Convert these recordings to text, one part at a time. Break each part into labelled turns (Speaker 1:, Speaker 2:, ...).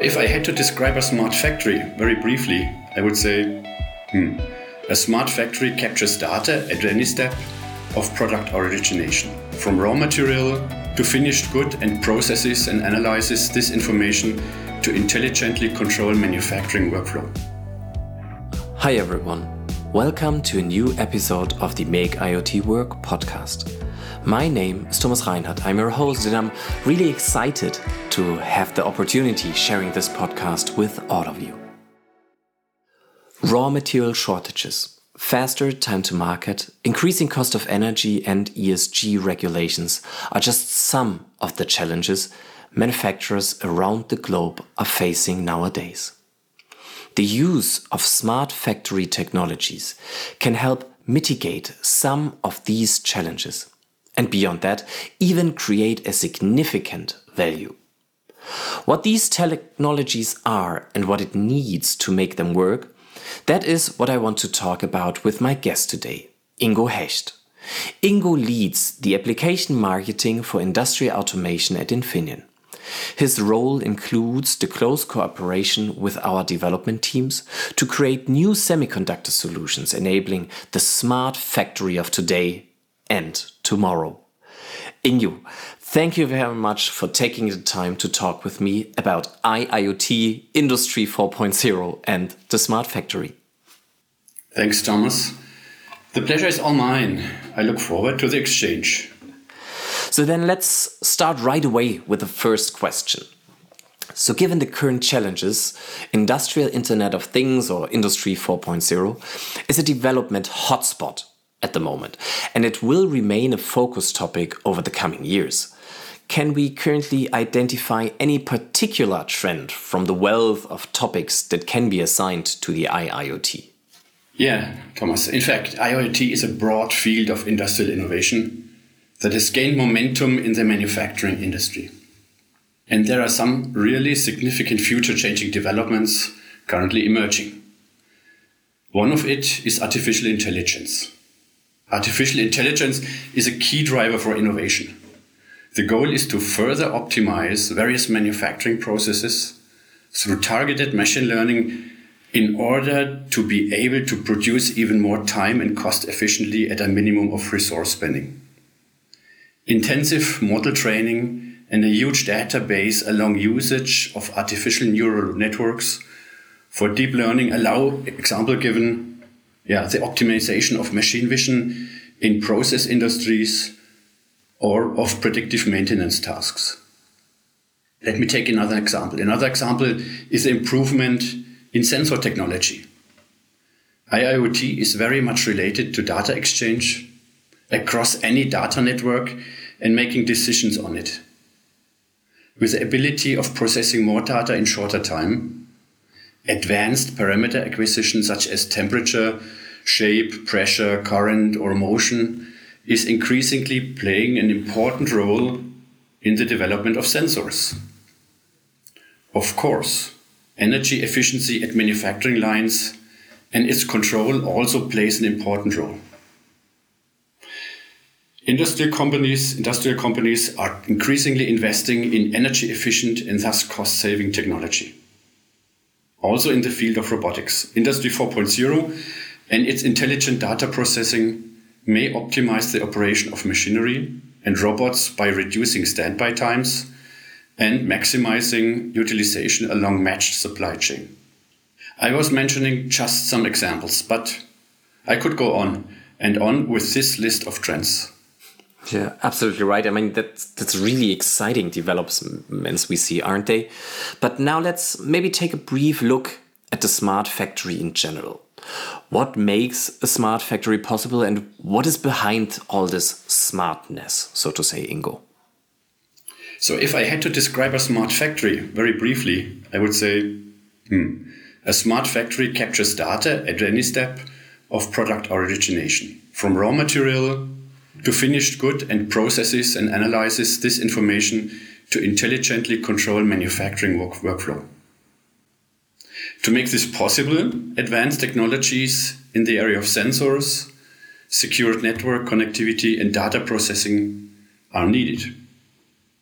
Speaker 1: If I had to describe a smart factory very briefly, I would say hmm, a smart factory captures data at any step of product origination, from raw material to finished good and processes and analyzes this information to intelligently control manufacturing workflow.
Speaker 2: Hi everyone. Welcome to a new episode of the Make IoT Work podcast. My name is Thomas Reinhardt. I'm your host, and I'm really excited to have the opportunity sharing this podcast with all of you. Raw material shortages, faster time to market, increasing cost of energy, and ESG regulations are just some of the challenges manufacturers around the globe are facing nowadays. The use of smart factory technologies can help mitigate some of these challenges and beyond that, even create a significant value. What these technologies are and what it needs to make them work, that is what I want to talk about with my guest today, Ingo Hecht. Ingo leads the application marketing for industrial automation at Infineon. His role includes the close cooperation with our development teams to create new semiconductor solutions enabling the smart factory of today and tomorrow. Ingo, thank you very much for taking the time to talk with me about IIoT, Industry 4.0, and the smart factory.
Speaker 1: Thanks, Thomas. The pleasure is all mine. I look forward to the exchange.
Speaker 2: So then let's start right away with the first question. So, given the current challenges, Industrial Internet of Things or Industry 4.0 is a development hotspot at the moment, and it will remain a focus topic over the coming years. Can we currently identify any particular trend from the wealth of topics that can be assigned to the IIoT?
Speaker 1: Yeah, Thomas. In fact, IoT is a broad field of industrial innovation that has gained momentum in the manufacturing industry. And there are some really significant future changing developments currently emerging. One of it is artificial intelligence. Artificial intelligence is a key driver for innovation. The goal is to further optimize various manufacturing processes through targeted machine learning in order to be able to produce even more time and cost efficiently at a minimum of resource spending. Intensive model training and a huge database along usage of artificial neural networks for deep learning allow, example given, yeah, the optimization of machine vision in process industries or of predictive maintenance tasks. Let me take another example. Another example is improvement in sensor technology. IIoT is very much related to data exchange across any data network and making decisions on it. With the ability of processing more data in shorter time, advanced parameter acquisition such as temperature, shape, pressure, current, or motion is increasingly playing an important role in the development of sensors. Of course, energy efficiency at manufacturing lines and its control also plays an important role. Industrial companies, industrial companies are increasingly investing in energy efficient and thus cost saving technology also in the field of robotics. Industry 4.0 and its intelligent data processing may optimize the operation of machinery and robots by reducing standby times and maximizing utilization along matched supply chain. I was mentioning just some examples, but I could go on and on with this list of trends.
Speaker 2: Yeah, absolutely right. I mean, that's, that's really exciting developments we see, aren't they? But now let's maybe take a brief look at the smart factory in general. What makes a smart factory possible and what is behind all this smartness, so to say, Ingo?
Speaker 1: So, if I had to describe a smart factory very briefly, I would say hmm, a smart factory captures data at any step of product origination, from raw material to finished good and processes and analyzes this information to intelligently control manufacturing work workflow. To make this possible, advanced technologies in the area of sensors, secured network connectivity, and data processing are needed.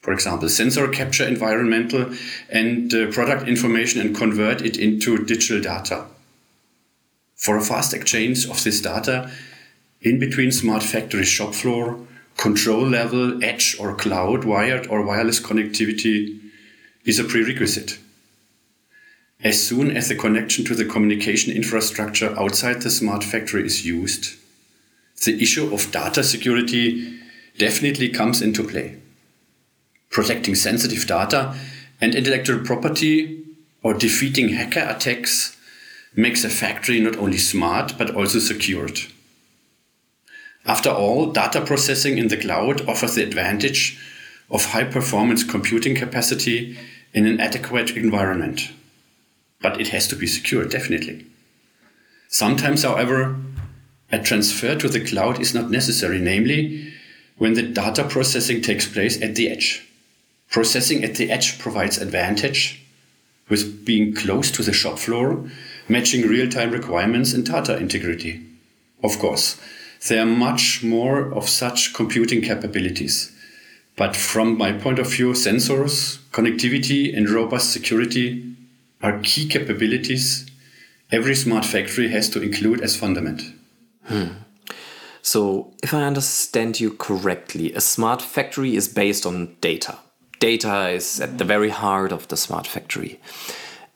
Speaker 1: for example, sensor capture environmental and uh, product information and convert it into digital data. For a fast exchange of this data in between smart factory shop floor, control level, edge or cloud, wired or wireless connectivity is a prerequisite. As soon as the connection to the communication infrastructure outside the smart factory is used, the issue of data security definitely comes into play. Protecting sensitive data and intellectual property or defeating hacker attacks makes a factory not only smart but also secured. After all, data processing in the cloud offers the advantage of high performance computing capacity in an adequate environment but it has to be secure, definitely. Sometimes, however, a transfer to the cloud is not necessary, namely when the data processing takes place at the edge. Processing at the edge provides advantage with being close to the shop floor, matching real-time requirements and data integrity. Of course, there are much more of such computing capabilities. But from my point of view, sensors, connectivity, and robust security are key capabilities every smart factory has to include as fundament.
Speaker 2: Hmm. So, if I understand you correctly, a smart factory is based on data. Data is at the very heart of the smart factory.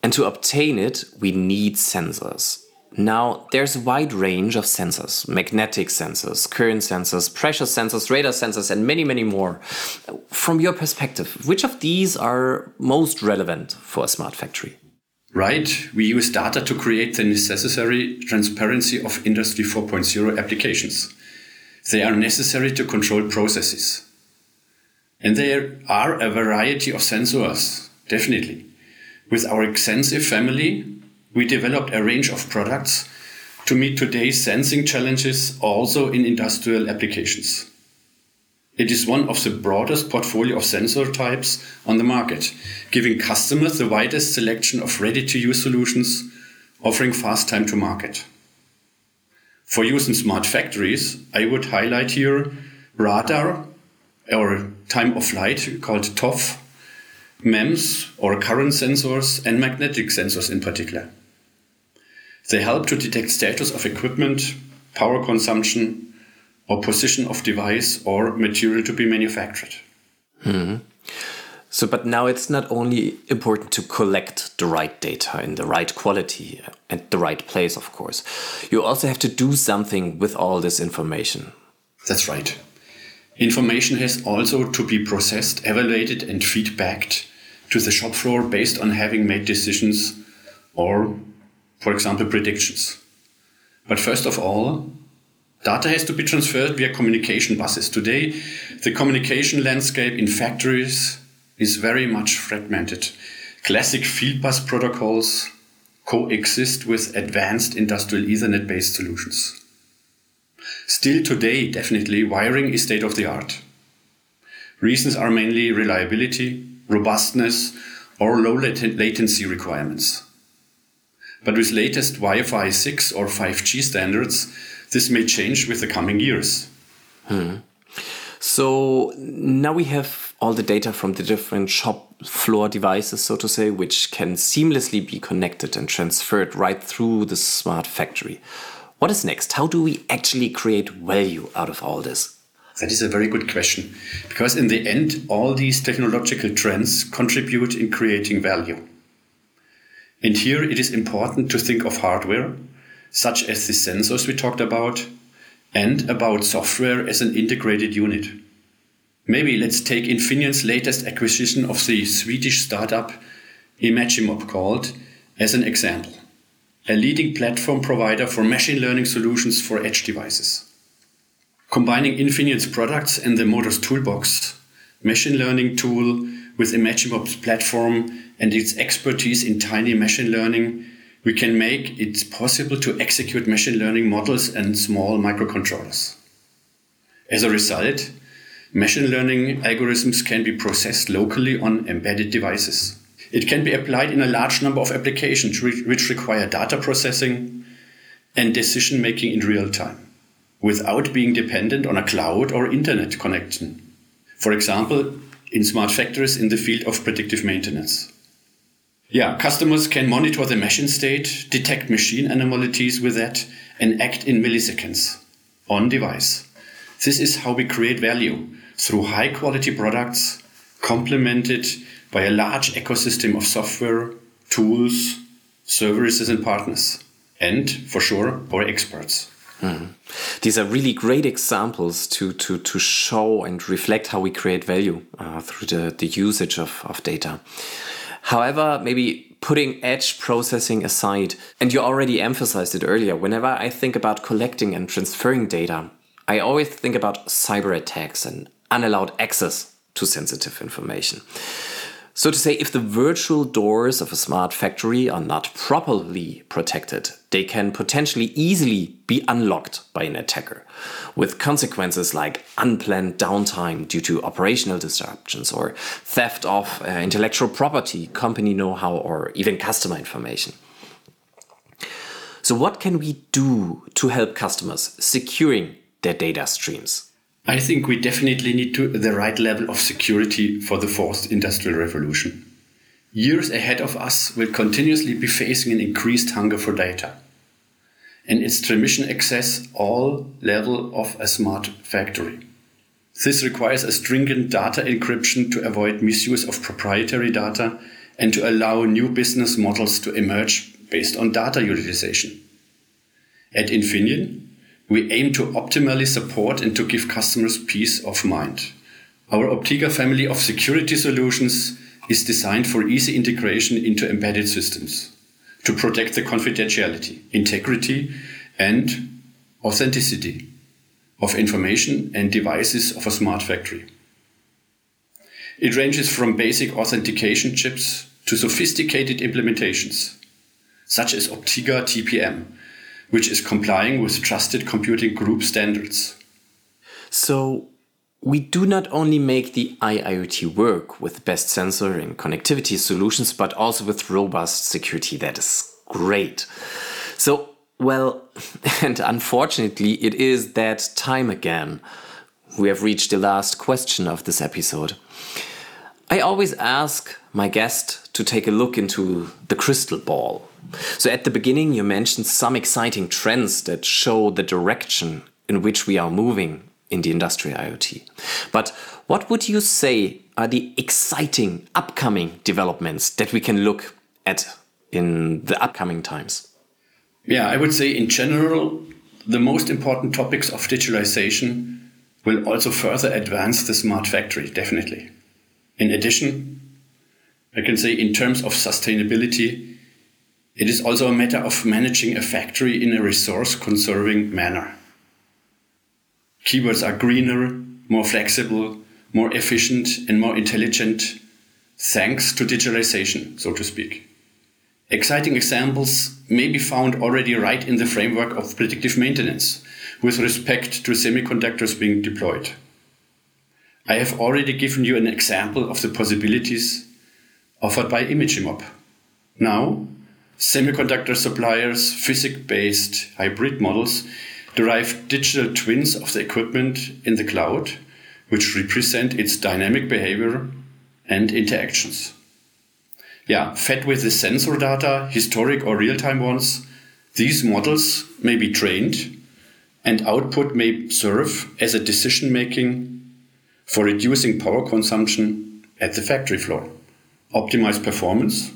Speaker 2: And to obtain it, we need sensors. Now, there's a wide range of sensors magnetic sensors, current sensors, pressure sensors, radar sensors, and many, many more. From your perspective, which of these are most relevant for a smart factory?
Speaker 1: Right? We use data to create the necessary transparency of Industry 4.0 applications. They are necessary to control processes. And there are a variety of sensors, definitely. With our extensive family, we developed a range of products to meet today's sensing challenges also in industrial applications. It is one of the broadest portfolio of sensor types on the market, giving customers the widest selection of ready-to-use solutions, offering fast time to market. For use in smart factories, I would highlight here radar or time of flight called TOF, MEMS or current sensors and magnetic sensors in particular. They help to detect status of equipment, power consumption, or position of device or material to be manufactured.
Speaker 2: Hmm. So, but now it's not only important to collect the right data in the right quality and the right place, of course. You also have to do something with all this information.
Speaker 1: That's right. Information has also to be processed, evaluated, and feedbacked to the shop floor based on having made decisions or, for example, predictions. But first of all, Data has to be transferred via communication buses. Today, the communication landscape in factories is very much fragmented. Classic field bus protocols coexist with advanced industrial Ethernet based solutions. Still today, definitely, wiring is state of the art. Reasons are mainly reliability, robustness, or low latency requirements. But with latest Wi Fi 6 or 5G standards, this may change with the coming years.
Speaker 2: Hmm. So now we have all the data from the different shop floor devices, so to say, which can seamlessly be connected and transferred right through the smart factory. What is next? How do we actually create value out of all this?
Speaker 1: That is a very good question. Because in the end, all these technological trends contribute in creating value. And here it is important to think of hardware, such as the sensors we talked about, and about software as an integrated unit. Maybe let's take Infineon's latest acquisition of the Swedish startup Imagimob called as an example. A leading platform provider for machine learning solutions for edge devices. Combining Infineon's products and the ModusToolbox machine learning tool with Imagimob's platform and its expertise in tiny machine learning, we can make it possible to execute machine learning models and small microcontrollers. As a result, machine learning algorithms can be processed locally on embedded devices. It can be applied in a large number of applications which require data processing and decision making in real time without being dependent on a cloud or internet connection. For example, in smart factories in the field of predictive maintenance. Yeah, customers can monitor the machine state, detect machine anomalies with that, and act in milliseconds on device. This is how we create value through high quality products complemented by a large ecosystem of software, tools, services, and partners. And for sure, our experts.
Speaker 2: Mm. These are really great examples to, to, to show and reflect how we create value uh, through the, the usage of, of data. However, maybe putting edge processing aside, and you already emphasized it earlier, whenever I think about collecting and transferring data, I always think about cyber attacks and unallowed access to sensitive information. So to say, if the virtual doors of a smart factory are not properly protected, they can potentially easily be unlocked by an attacker, with consequences like unplanned downtime due to operational disruptions or theft of uh, intellectual property, company know-how, or even customer information. So what can we do to help customers securing their data streams?
Speaker 1: I think we definitely need to the right level of security for the fourth industrial revolution. Years ahead of us will continuously be facing an increased hunger for data. And its transmission access all level of a smart factory. This requires a stringent data encryption to avoid misuse of proprietary data and to allow new business models to emerge based on data utilization. At Infineon, we aim to optimally support and to give customers peace of mind. Our Optiga family of security solutions is designed for easy integration into embedded systems to protect the confidentiality, integrity, and authenticity of information and devices of a smart factory. It ranges from basic authentication chips to sophisticated implementations, such as Optiga TPM, which is complying with trusted computing group standards.
Speaker 2: So, we do not only make the IIoT work with best sensor and connectivity solutions, but also with robust security. That is great. So, well, and unfortunately, it is that time again. We have reached the last question of this episode. I always ask my guest to take a look into the crystal ball. So, at the beginning, you mentioned some exciting trends that show the direction in which we are moving in the industrial IoT. But what would you say are the exciting upcoming developments that we can look at in the upcoming times?
Speaker 1: Yeah, I would say in general, the most important topics of digitalization will also further advance the smart factory, definitely. In addition, I can say in terms of sustainability, it is also a matter of managing a factory in a resource conserving manner. Keywords are greener, more flexible, more efficient, and more intelligent thanks to digitalization, so to speak. Exciting examples may be found already right in the framework of predictive maintenance with respect to semiconductors being deployed. I have already given you an example of the possibilities offered by Imagimob. Now, Semiconductor suppliers' physics based hybrid models derive digital twins of the equipment in the cloud, which represent its dynamic behavior and interactions. Yeah, fed with the sensor data, historic or real time ones, these models may be trained and output may serve as a decision making for reducing power consumption at the factory floor, optimize performance,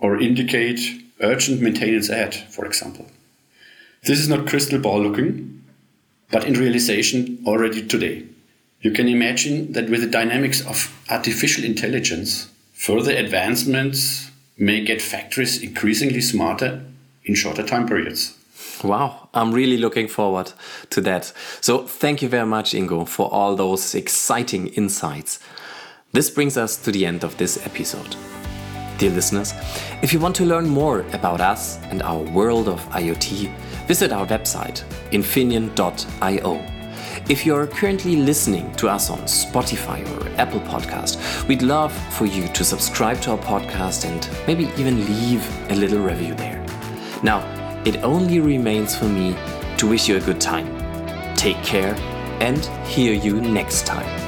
Speaker 1: or indicate urgent maintenance ahead, for example. This is not crystal ball looking, but in realization already today. You can imagine that with the dynamics of artificial intelligence, further advancements may get factories increasingly smarter in shorter time periods.
Speaker 2: Wow, I'm really looking forward to that. So, thank you very much, Ingo, for all those exciting insights. This brings us to the end of this episode. Dear listeners, if you want to learn more about us and our world of IoT, visit our website, infineon.io. If you're currently listening to us on Spotify or Apple Podcast, we'd love for you to subscribe to our podcast and maybe even leave a little review there. Now, it only remains for me to wish you a good time. Take care and hear you next time.